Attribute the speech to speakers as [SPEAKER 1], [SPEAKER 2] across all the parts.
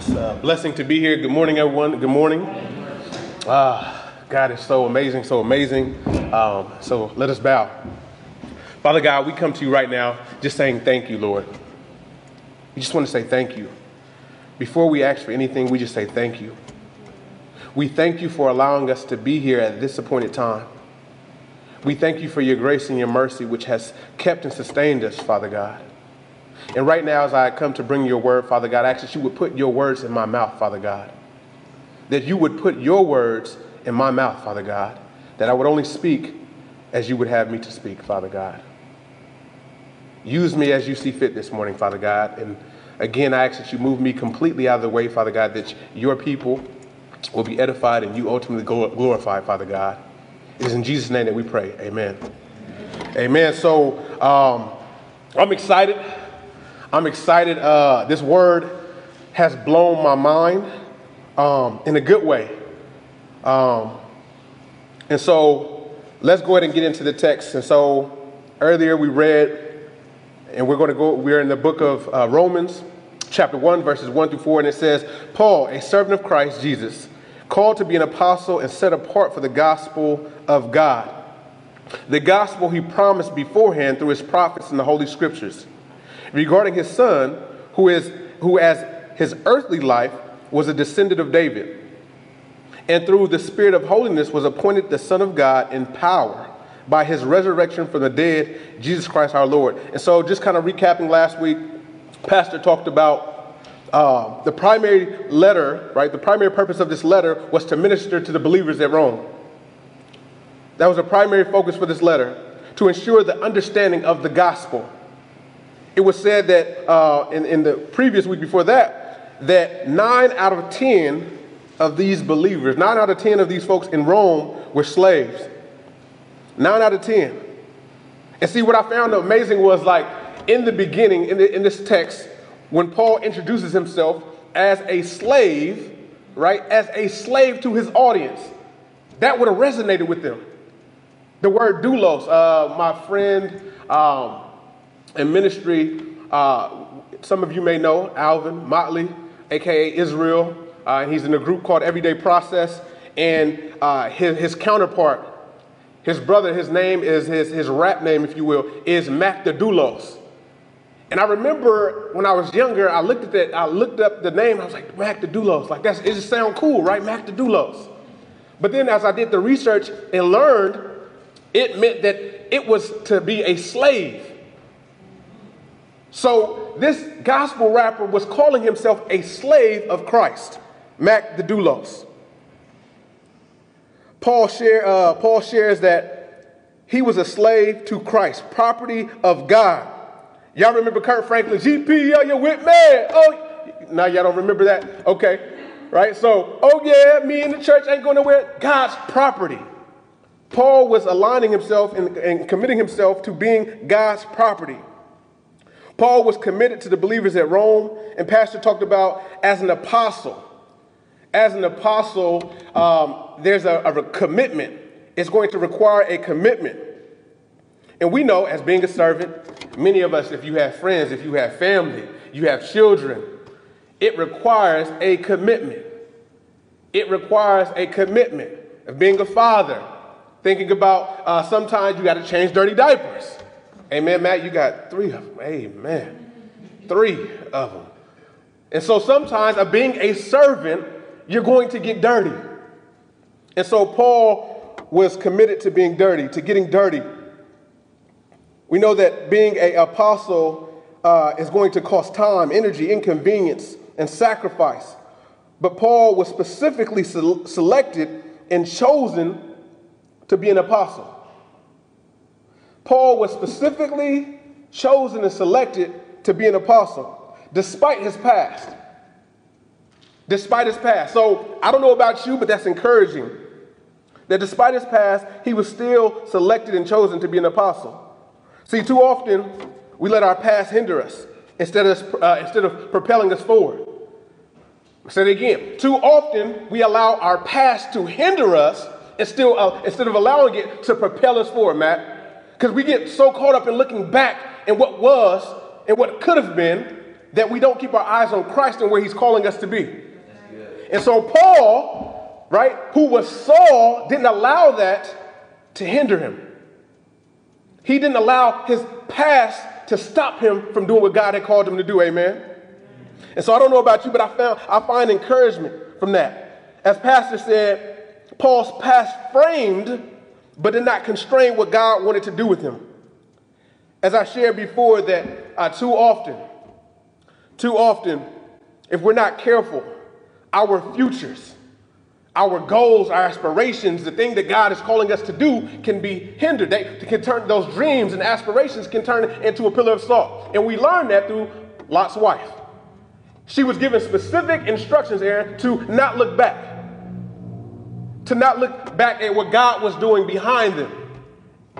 [SPEAKER 1] It's a blessing to be here. Good morning, everyone. Good morning. Ah, God is so amazing, so amazing. Um, so let us bow. Father God, we come to you right now just saying thank you, Lord. We just want to say thank you. Before we ask for anything, we just say thank you. We thank you for allowing us to be here at this appointed time. We thank you for your grace and your mercy, which has kept and sustained us, Father God. And right now, as I come to bring your word, Father God, I ask that you would put your words in my mouth, Father God. That you would put your words in my mouth, Father God. That I would only speak as you would have me to speak, Father God. Use me as you see fit this morning, Father God. And again, I ask that you move me completely out of the way, Father God, that your people will be edified and you ultimately glorified, Father God. It is in Jesus' name that we pray. Amen. Amen. So um, I'm excited. I'm excited. Uh, this word has blown my mind um, in a good way. Um, and so let's go ahead and get into the text. And so earlier we read, and we're going to go, we're in the book of uh, Romans, chapter 1, verses 1 through 4, and it says, Paul, a servant of Christ Jesus, called to be an apostle and set apart for the gospel of God. The gospel he promised beforehand through his prophets in the Holy Scriptures regarding his son, who, is, who as his earthly life was a descendant of David, and through the Spirit of holiness was appointed the Son of God in power by his resurrection from the dead, Jesus Christ our Lord. And so, just kind of recapping last week, Pastor talked about uh, the primary letter, right? The primary purpose of this letter was to minister to the believers at Rome. That was a primary focus for this letter, to ensure the understanding of the gospel it was said that uh, in, in the previous week before that, that nine out of 10 of these believers, nine out of 10 of these folks in Rome were slaves. Nine out of 10. And see, what I found amazing was like in the beginning, in, the, in this text, when Paul introduces himself as a slave, right, as a slave to his audience, that would have resonated with them. The word doulos, uh, my friend, um, in ministry, uh, some of you may know Alvin Motley, aka Israel. Uh, he's in a group called Everyday Process, and uh, his, his, counterpart, his brother, his name is his, his rap name, if you will, is Mac the Doulos. And I remember when I was younger, I looked at that, I looked up the name, I was like, Mac the Doulos. Like that's it just sound cool, right? Mac the Doulos. But then as I did the research and learned, it meant that it was to be a slave. So this gospel rapper was calling himself a slave of Christ, Mac the Doulos. Paul, share, uh, Paul shares that he was a slave to Christ, property of God. Y'all remember Kirk Franklin, GP, yo, you with me? Oh, now y'all don't remember that? Okay, right? So, oh yeah, me and the church ain't going nowhere. God's property. Paul was aligning himself and, and committing himself to being God's property. Paul was committed to the believers at Rome, and Pastor talked about as an apostle. As an apostle, um, there's a, a commitment. It's going to require a commitment. And we know, as being a servant, many of us, if you have friends, if you have family, you have children, it requires a commitment. It requires a commitment of being a father, thinking about uh, sometimes you got to change dirty diapers. Amen, Matt, you got three of them. Amen. Three of them. And so sometimes, of being a servant, you're going to get dirty. And so Paul was committed to being dirty, to getting dirty. We know that being an apostle uh, is going to cost time, energy, inconvenience, and sacrifice. But Paul was specifically selected and chosen to be an apostle. Paul was specifically chosen and selected to be an apostle, despite his past. Despite his past. So I don't know about you, but that's encouraging. That despite his past, he was still selected and chosen to be an apostle. See, too often we let our past hinder us instead of, uh, instead of propelling us forward. I'll say it again. Too often we allow our past to hinder us instead, uh, instead of allowing it to propel us forward, Matt. Because we get so caught up in looking back and what was and what could have been that we don't keep our eyes on Christ and where he's calling us to be. And so Paul, right, who was Saul, didn't allow that to hinder him. He didn't allow his past to stop him from doing what God had called him to do. Amen. And so I don't know about you, but I found I find encouragement from that. As Pastor said, Paul's past framed, but did not constrain what God wanted to do with him. As I shared before, that uh, too often, too often, if we're not careful, our futures, our goals, our aspirations, the thing that God is calling us to do can be hindered. They can turn those dreams and aspirations can turn into a pillar of salt. And we learn that through Lot's wife. She was given specific instructions, Aaron, to not look back. To not look back at what God was doing behind them.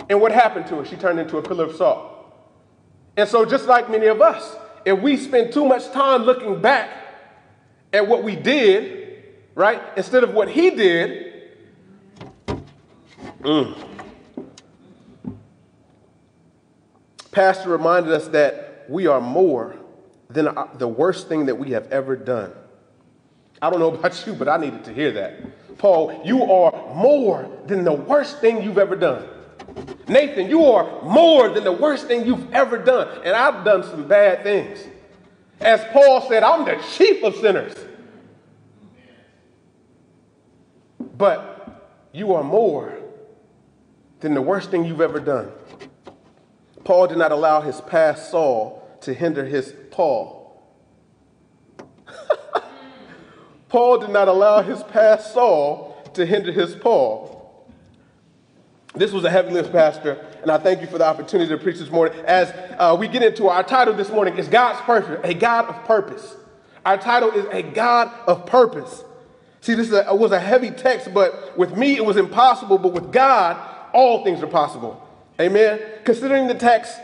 [SPEAKER 1] And what happened to her? She turned into a pillar of salt. And so, just like many of us, if we spend too much time looking back at what we did, right, instead of what he did, mm. Pastor reminded us that we are more than the worst thing that we have ever done. I don't know about you, but I needed to hear that. Paul, you are more than the worst thing you've ever done. Nathan, you are more than the worst thing you've ever done. And I've done some bad things. As Paul said, I'm the chief of sinners. But you are more than the worst thing you've ever done. Paul did not allow his past Saul to hinder his Paul. Paul did not allow his past Saul to hinder his Paul. This was a heavy lift, Pastor, and I thank you for the opportunity to preach this morning. As uh, we get into our title this morning, is God's purpose, a God of purpose. Our title is a God of purpose. See, this a, was a heavy text, but with me it was impossible, but with God, all things are possible. Amen. Considering the text,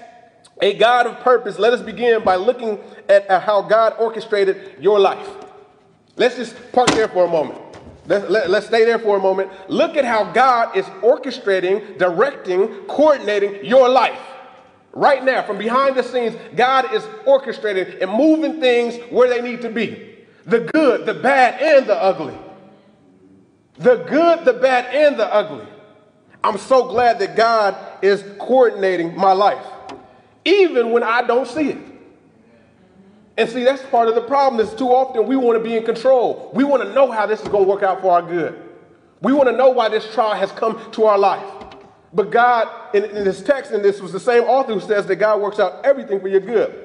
[SPEAKER 1] a God of purpose, let us begin by looking at how God orchestrated your life. Let's just park there for a moment. Let, let, let's stay there for a moment. Look at how God is orchestrating, directing, coordinating your life. Right now, from behind the scenes, God is orchestrating and moving things where they need to be the good, the bad, and the ugly. The good, the bad, and the ugly. I'm so glad that God is coordinating my life, even when I don't see it. And see, that's part of the problem is too often we want to be in control. We want to know how this is going to work out for our good. We want to know why this trial has come to our life. But God, in, in this text, and this was the same author who says that God works out everything for your good.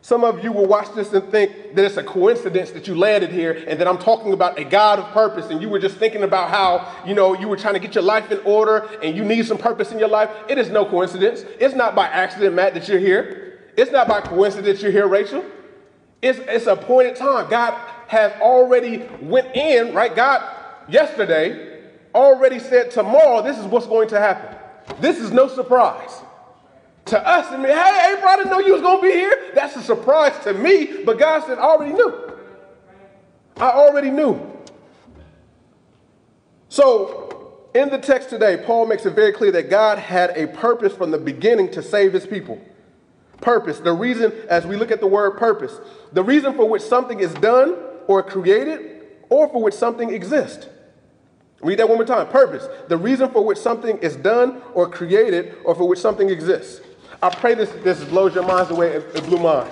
[SPEAKER 1] Some of you will watch this and think that it's a coincidence that you landed here and that I'm talking about a God of purpose and you were just thinking about how, you know, you were trying to get your life in order and you need some purpose in your life. It is no coincidence. It's not by accident, Matt, that you're here. It's not by coincidence you're here, Rachel. It's, it's appointed time. God has already went in, right? God yesterday already said tomorrow this is what's going to happen. This is no surprise. To us, I mean, hey, April, I didn't know you was going to be here. That's a surprise to me, but God said, I already knew. I already knew. So, in the text today, Paul makes it very clear that God had a purpose from the beginning to save his people. Purpose, the reason, as we look at the word purpose, the reason for which something is done or created or for which something exists. Read that one more time. Purpose, the reason for which something is done or created or for which something exists. I pray this, this blows your minds away. It, it blew mine.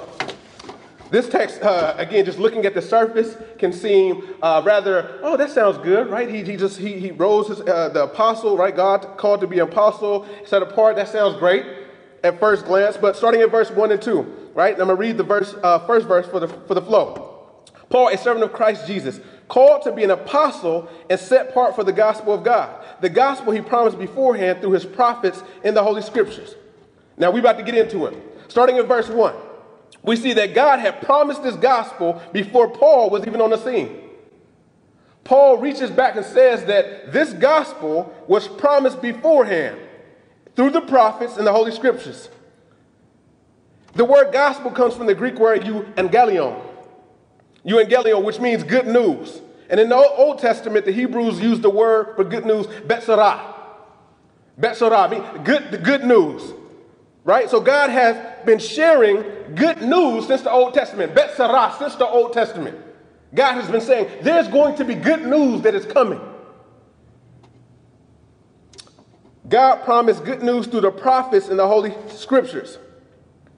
[SPEAKER 1] This text, uh, again, just looking at the surface, can seem uh, rather, oh, that sounds good, right? He, he just he, he rose his, uh, the apostle, right? God called to be an apostle, set apart. That sounds great at first glance, but starting at verse 1 and 2, right? I'm going to read the verse, uh, first verse for the, for the flow. Paul, a servant of Christ Jesus, called to be an apostle and set apart for the gospel of God. The gospel he promised beforehand through his prophets in the Holy Scriptures. Now we're about to get into it. Starting in verse 1, we see that God had promised this gospel before Paul was even on the scene. Paul reaches back and says that this gospel was promised beforehand through the prophets and the Holy Scriptures. The word gospel comes from the Greek word euangelion, euangelion, which means good news. And in the Old Testament, the Hebrews used the word for good news, betzarah. Betzarah, mean good, good news. Right? So God has been sharing good news since the Old Testament. betzarah, since the Old Testament. God has been saying there's going to be good news that is coming. God promised good news through the prophets in the Holy Scriptures.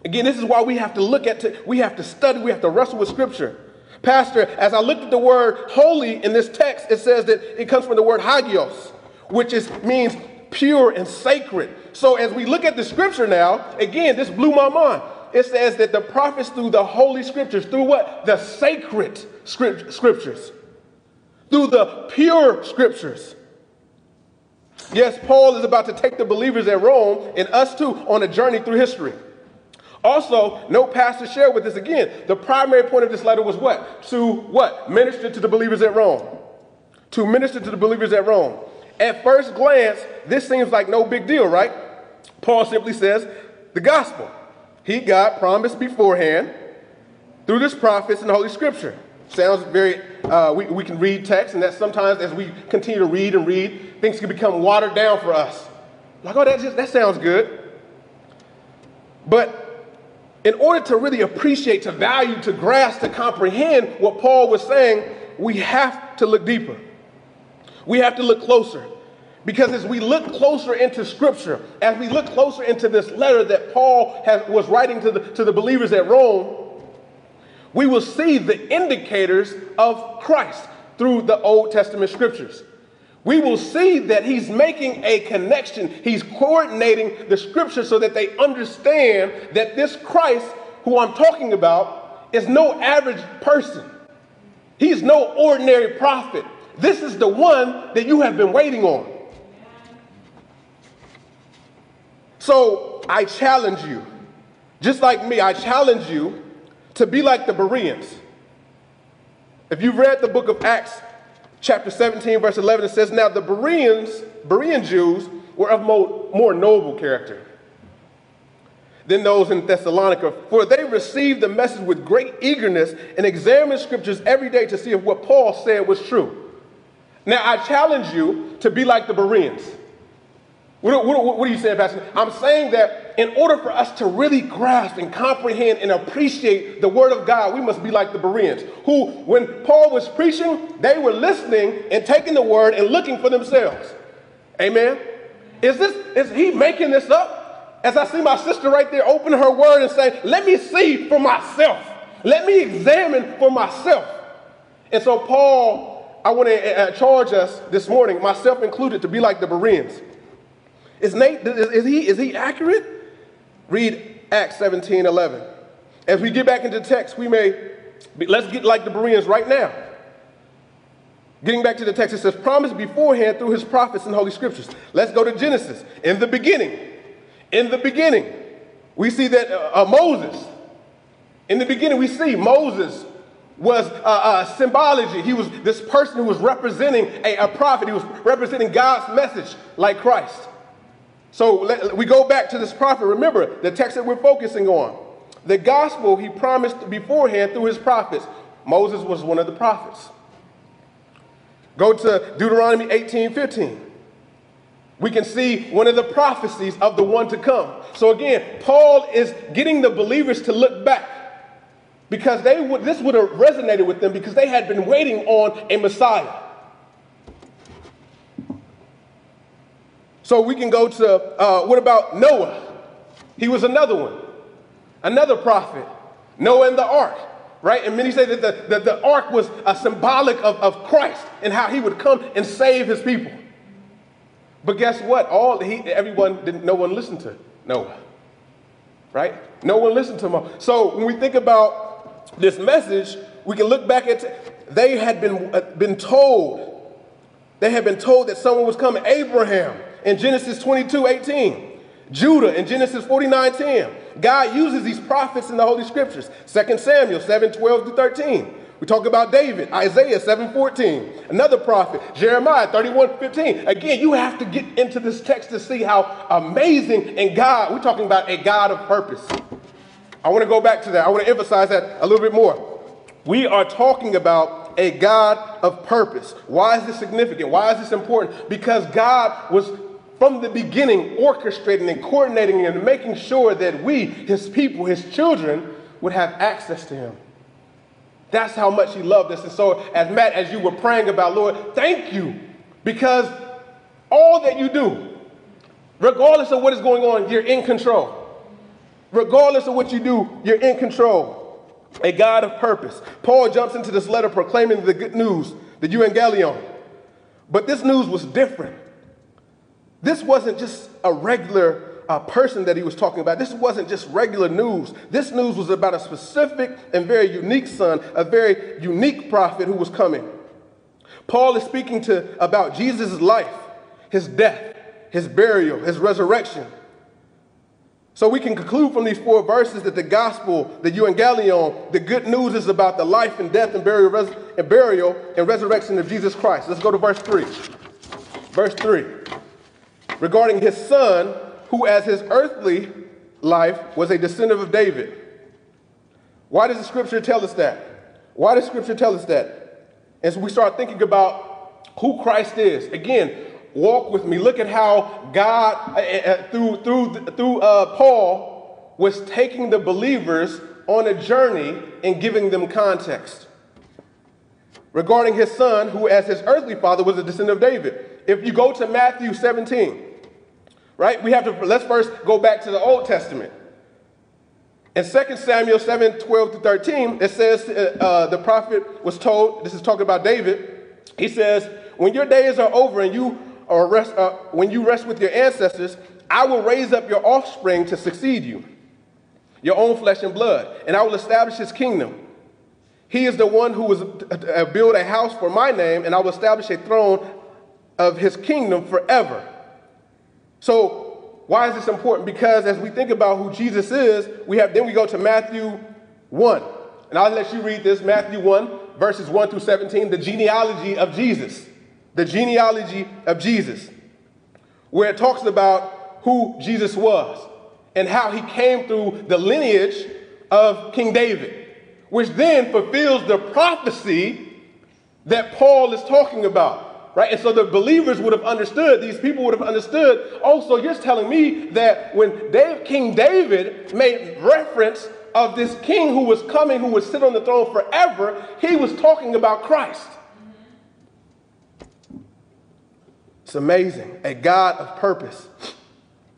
[SPEAKER 1] Again, this is why we have to look at, to, we have to study, we have to wrestle with Scripture. Pastor, as I looked at the word holy in this text, it says that it comes from the word hagios, which is, means pure and sacred. So as we look at the scripture now, again, this blew my mind. It says that the prophets through the holy scriptures, through what? The sacred scriptures, through the pure scriptures. Yes, Paul is about to take the believers at Rome and us too on a journey through history. Also, no pastor shared with us again. The primary point of this letter was what? To what? Minister to the believers at Rome. To minister to the believers at Rome. At first glance, this seems like no big deal, right? Paul simply says the gospel. He got promised beforehand through this prophets and the Holy Scripture. Sounds very, uh, we, we can read text, and that sometimes as we continue to read and read, things can become watered down for us. Like, oh, that, just, that sounds good. But in order to really appreciate, to value, to grasp, to comprehend what Paul was saying, we have to look deeper. We have to look closer. Because as we look closer into Scripture, as we look closer into this letter that Paul has, was writing to the, to the believers at Rome, we will see the indicators of Christ through the Old Testament Scriptures we will see that he's making a connection. He's coordinating the scripture so that they understand that this Christ, who I'm talking about, is no average person. He's no ordinary prophet. This is the one that you have been waiting on. So I challenge you, just like me, I challenge you to be like the Bereans. If you've read the book of Acts, chapter 17, verse 11, it says, Now the Bereans, Berean Jews were of more, more noble character than those in Thessalonica, for they received the message with great eagerness and examined scriptures every day to see if what Paul said was true. Now I challenge you to be like the Bereans. What, what, what, are you saying, Pastor? I'm saying that in order for us to really grasp and comprehend and appreciate the Word of God, we must be like the Bereans, who, when Paul was preaching, they were listening and taking the Word and looking for themselves. Amen? Is this, is he making this up? As I see my sister right there open her Word and say, let me see for myself. Let me examine for myself. And so, Paul, I want to uh, charge us this morning, myself included, to be like the Bereans. Is, Nate, is, he, is he accurate? Read Acts 17 11. As we get back into text, we may, let's get like the Bereans right now. Getting back to the text, it says, promised beforehand through his prophets and holy scriptures. Let's go to Genesis. In the beginning, in the beginning, we see that uh, uh, Moses, in the beginning, we see Moses was uh, uh, symbology. He was this person who was representing a, a prophet. He was representing God's message like Christ. So let, we go back to this prophet. Remember the text that we're focusing on. The gospel he promised beforehand through his prophets. Moses was one of the prophets. Go to Deuteronomy 18 15. We can see one of the prophecies of the one to come. So again, Paul is getting the believers to look back because they would, this would have resonated with them because they had been waiting on a Messiah. So we can go to uh, what about Noah? He was another one, another prophet. Noah and the ark, right? And many say that the, that the ark was a symbolic of, of Christ and how he would come and save his people. But guess what? All he, everyone didn't. No one listened to Noah, right? No one listened to him. So when we think about this message, we can look back at they had been uh, been told. They had been told that someone was coming. Abraham in Genesis 22 18. Judah in Genesis 49 10. God uses these prophets in the Holy Scriptures. 2 Samuel 7 12 to 13. We talk about David, Isaiah 7 14. Another prophet, Jeremiah 31 15. Again, you have to get into this text to see how amazing and God, we're talking about a God of purpose. I want to go back to that. I want to emphasize that a little bit more. We are talking about a God of purpose. Why is this significant? Why is this important? Because God was from the beginning orchestrating and coordinating and making sure that we, his people, his children, would have access to him. That's how much he loved us. And so, as Matt, as you were praying about, Lord, thank you because all that you do, regardless of what is going on, you're in control. Regardless of what you do, you're in control. A God of purpose. Paul jumps into this letter proclaiming the good news, the euangelion. But this news was different. This wasn't just a regular uh, person that he was talking about. This wasn't just regular news. This news was about a specific and very unique son, a very unique prophet who was coming. Paul is speaking to about Jesus' life, his death, his burial, his resurrection. So we can conclude from these four verses that the gospel, the euangelion, the good news is about the life and death and burial, res- and burial and resurrection of Jesus Christ. Let's go to verse 3. Verse 3. Regarding his son, who as his earthly life was a descendant of David. Why does the scripture tell us that? Why does scripture tell us that? As we start thinking about who Christ is, again, walk with me. Look at how God, uh, uh, through, through, through uh, Paul, was taking the believers on a journey and giving them context. Regarding his son, who as his earthly father was a descendant of David. If you go to Matthew 17, right, we have to, let's first go back to the Old Testament. In 2 Samuel 7 12 to 13, it says uh, uh, the prophet was told, this is talking about David, he says, When your days are over and you or rest, uh, when you rest with your ancestors, I will raise up your offspring to succeed you, your own flesh and blood, and I will establish his kingdom. He is the one who will uh, build a house for my name, and I will establish a throne of his kingdom forever. So, why is this important? Because as we think about who Jesus is, we have then we go to Matthew 1. And I'll let you read this Matthew 1, verses 1 through 17, the genealogy of Jesus the genealogy of Jesus, where it talks about who Jesus was and how he came through the lineage of King David, which then fulfills the prophecy that Paul is talking about. Right? And so the believers would have understood, these people would have understood. Also, you're telling me that when Dave, King David made reference of this king who was coming, who would sit on the throne forever, he was talking about Christ. It's amazing. A God of purpose.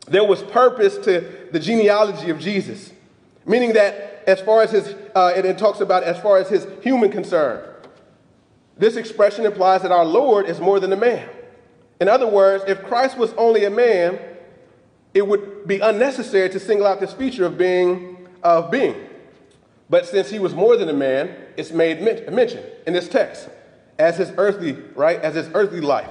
[SPEAKER 1] There was purpose to the genealogy of Jesus, meaning that as far as his, uh, it, it talks about as far as his human concern. This expression implies that our Lord is more than a man. In other words, if Christ was only a man, it would be unnecessary to single out this feature of being of being. But since he was more than a man, it's made mention in this text as his earthly, right, as his earthly life.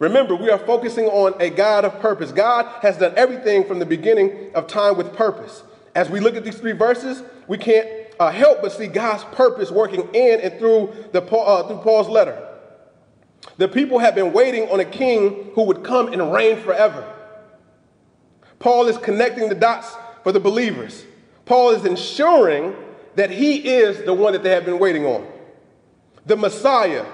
[SPEAKER 1] Remember, we are focusing on a God of purpose. God has done everything from the beginning of time with purpose. As we look at these three verses, we can't uh, help but see God's purpose working in and through, the, uh, through Paul's letter. The people have been waiting on a king who would come and reign forever. Paul is connecting the dots for the believers. Paul is ensuring that he is the one that they have been waiting on. The Messiah,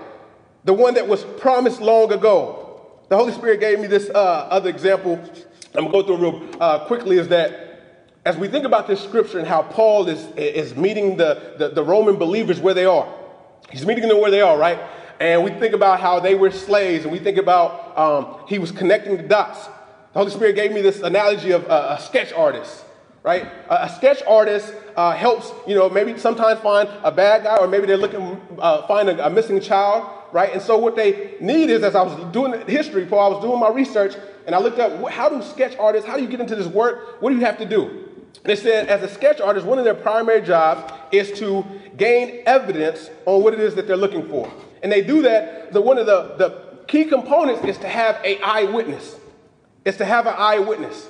[SPEAKER 1] the one that was promised long ago, the Holy Spirit gave me this uh, other example. I'm going to go through real uh, quickly. Is that as we think about this scripture and how Paul is, is meeting the, the, the Roman believers where they are, he's meeting them where they are, right? And we think about how they were slaves, and we think about um, he was connecting the dots. The Holy Spirit gave me this analogy of a sketch artist, right? A, a sketch artist uh, helps, you know, maybe sometimes find a bad guy, or maybe they're looking, uh, find a, a missing child, right? And so what they need is, as I was doing history, before I was doing my research, and I looked up how do sketch artists, how do you get into this work? What do you have to do? They said, as a sketch artist, one of their primary jobs is to gain evidence on what it is that they're looking for. And they do that, the, one of the, the key components is to have a eyewitness. It's to have an eyewitness,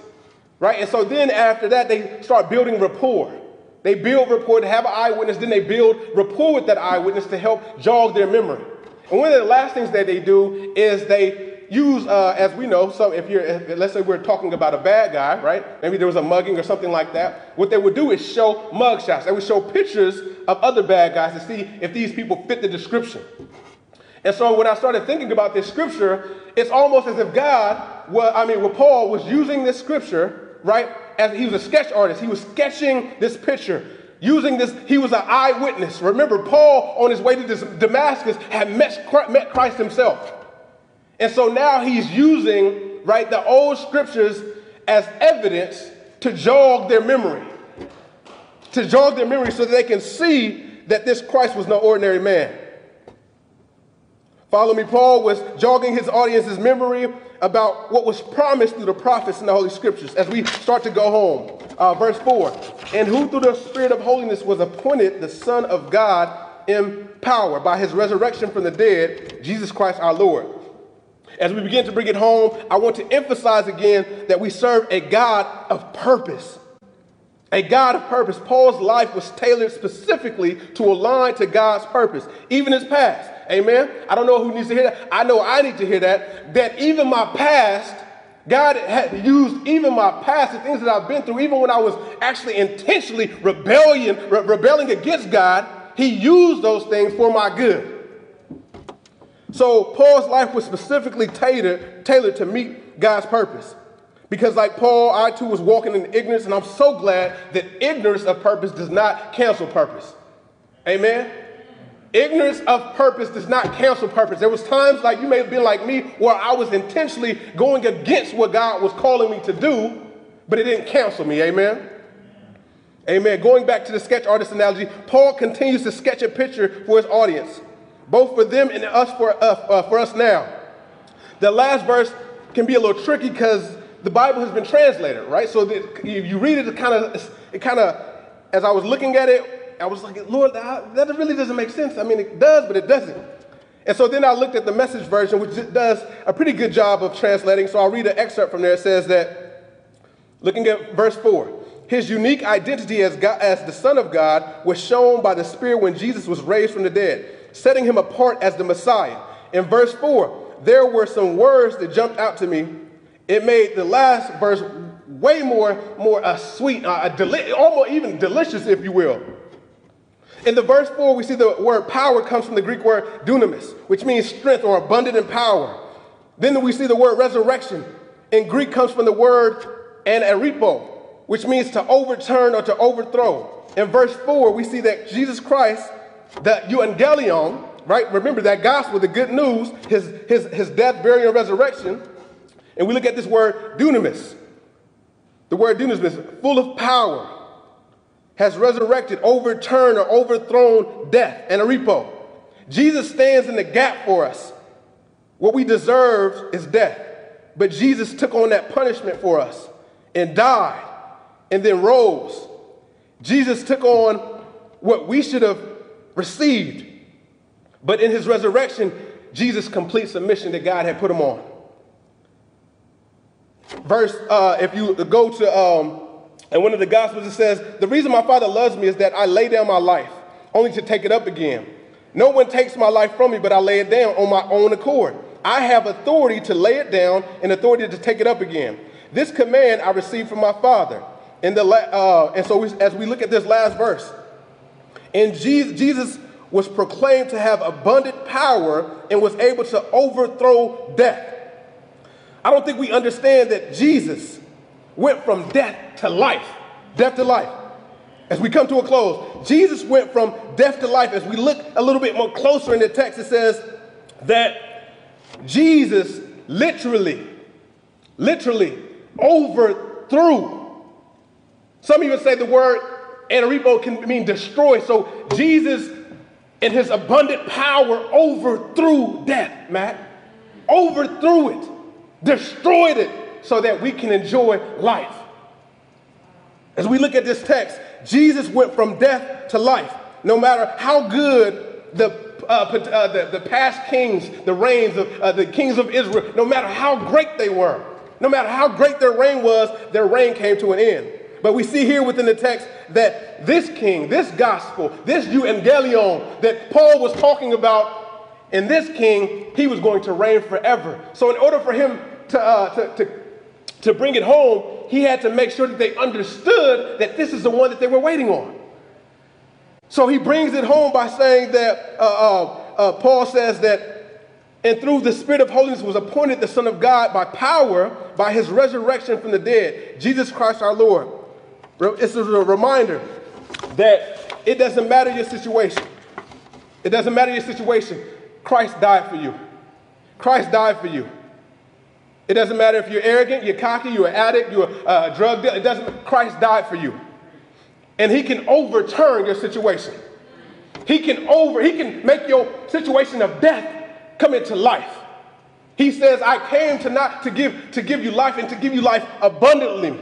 [SPEAKER 1] right? And so then after that, they start building rapport. They build rapport to have an eyewitness, then they build rapport with that eyewitness to help jog their memory. And one of the last things that they do is they use, uh, as we know, so if you're, if, let's say we're talking about a bad guy, right? Maybe there was a mugging or something like that. What they would do is show mug shots. They would show pictures of other bad guys to see if these people fit the description. And so when I started thinking about this scripture, it's almost as if God, well, I mean, well, Paul was using this scripture, right? As he was a sketch artist, he was sketching this picture, using this, he was an eyewitness. Remember, Paul, on his way to Damascus, had met Christ himself. And so now he's using, right, the old scriptures as evidence to jog their memory. To jog their memory so that they can see that this Christ was no ordinary man. Follow me, Paul was jogging his audience's memory about what was promised through the prophets in the Holy Scriptures as we start to go home. Uh, verse 4 And who through the Spirit of holiness was appointed the Son of God in power by his resurrection from the dead, Jesus Christ our Lord. As we begin to bring it home, I want to emphasize again that we serve a God of purpose. A God of purpose. Paul's life was tailored specifically to align to God's purpose, even his past. Amen. I don't know who needs to hear that. I know I need to hear that. That even my past, God had used even my past, the things that I've been through, even when I was actually intentionally rebellion, re- rebelling against God, He used those things for my good. So Paul's life was specifically tailored, tailored to meet God's purpose. Because, like Paul, I too was walking in ignorance, and I'm so glad that ignorance of purpose does not cancel purpose. Amen? Ignorance of purpose does not cancel purpose. There was times like you may have been like me where I was intentionally going against what God was calling me to do, but it didn't cancel me. Amen? Amen. Going back to the sketch artist analogy, Paul continues to sketch a picture for his audience both for them and us for, uh, uh, for us now. The last verse can be a little tricky because the Bible has been translated, right? So if you read it, it kind of, it kind of, as I was looking at it, I was like, Lord, that really doesn't make sense. I mean, it does, but it doesn't. And so then I looked at the message version, which does a pretty good job of translating. So I'll read an excerpt from there. It says that, looking at verse 4, his unique identity as, God, as the Son of God was shown by the Spirit when Jesus was raised from the dead setting him apart as the Messiah. In verse 4, there were some words that jumped out to me. It made the last verse way more, more uh, sweet, uh, deli- almost even delicious, if you will. In the verse 4, we see the word power comes from the Greek word dunamis, which means strength or abundant in power. Then we see the word resurrection. In Greek comes from the word anaripo, which means to overturn or to overthrow. In verse 4, we see that Jesus Christ the euangelion, right? Remember that gospel, the good news, his, his, his death, burial, and resurrection. And we look at this word dunamis. The word dunamis, full of power, has resurrected, overturned, or overthrown death and anaripo. Jesus stands in the gap for us. What we deserve is death. But Jesus took on that punishment for us and died and then rose. Jesus took on what we should have received. But in his resurrection, Jesus completes the mission that God had put him on. Verse, uh, if you go to, um, and one of the Gospels, it says, The reason my Father loves me is that I lay down my life, only to take it up again. No one takes my life from me, but I lay it down on my own accord. I have authority to lay it down and authority to take it up again. This command I received from my Father. And, the, uh, and so we, as we look at this last verse, and Jesus was proclaimed to have abundant power and was able to overthrow death. I don't think we understand that Jesus went from death to life. Death to life. As we come to a close, Jesus went from death to life. As we look a little bit more closer in the text, it says that Jesus literally, literally overthrew. Some even say the word Anaripo can mean destroy. So Jesus, in his abundant power, overthrew death, Matt. Overthrew it, destroyed it, so that we can enjoy life. As we look at this text, Jesus went from death to life. No matter how good the, uh, uh, the, the, past kings, the reigns of uh, the kings of Israel, no matter how great they were, no matter how great their reign was, their reign came to an end. But we see here within the text that this king, this gospel, this euangelion that Paul was talking about, in this king, he was going to reign forever. So, in order for him to, uh, to, to, to bring it home, he had to make sure that they understood that this is the one that they were waiting on. So he brings it home by saying that uh, uh, uh, Paul says that and through the Spirit of holiness was appointed the Son of God by power by his resurrection from the dead, Jesus Christ our Lord. It's a reminder that it doesn't matter your situation. It doesn't matter your situation. Christ died for you. Christ died for you. It doesn't matter if you're arrogant, you're cocky, you're an addict, you're a drug dealer. It doesn't. Christ died for you, and He can overturn your situation. He can over. He can make your situation of death come into life. He says, I came to not to give to give you life and to give you life abundantly.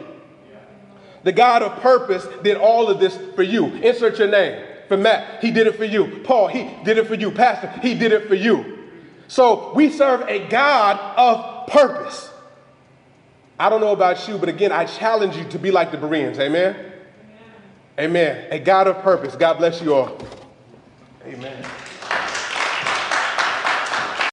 [SPEAKER 1] The God of purpose did all of this for you. Insert your name. For Matt, he did it for you. Paul, he did it for you. Pastor, he did it for you. So we serve a God of purpose. I don't know about you, but again, I challenge you to be like the Bereans. Amen? Amen. Amen. A God of purpose. God bless you all. Amen.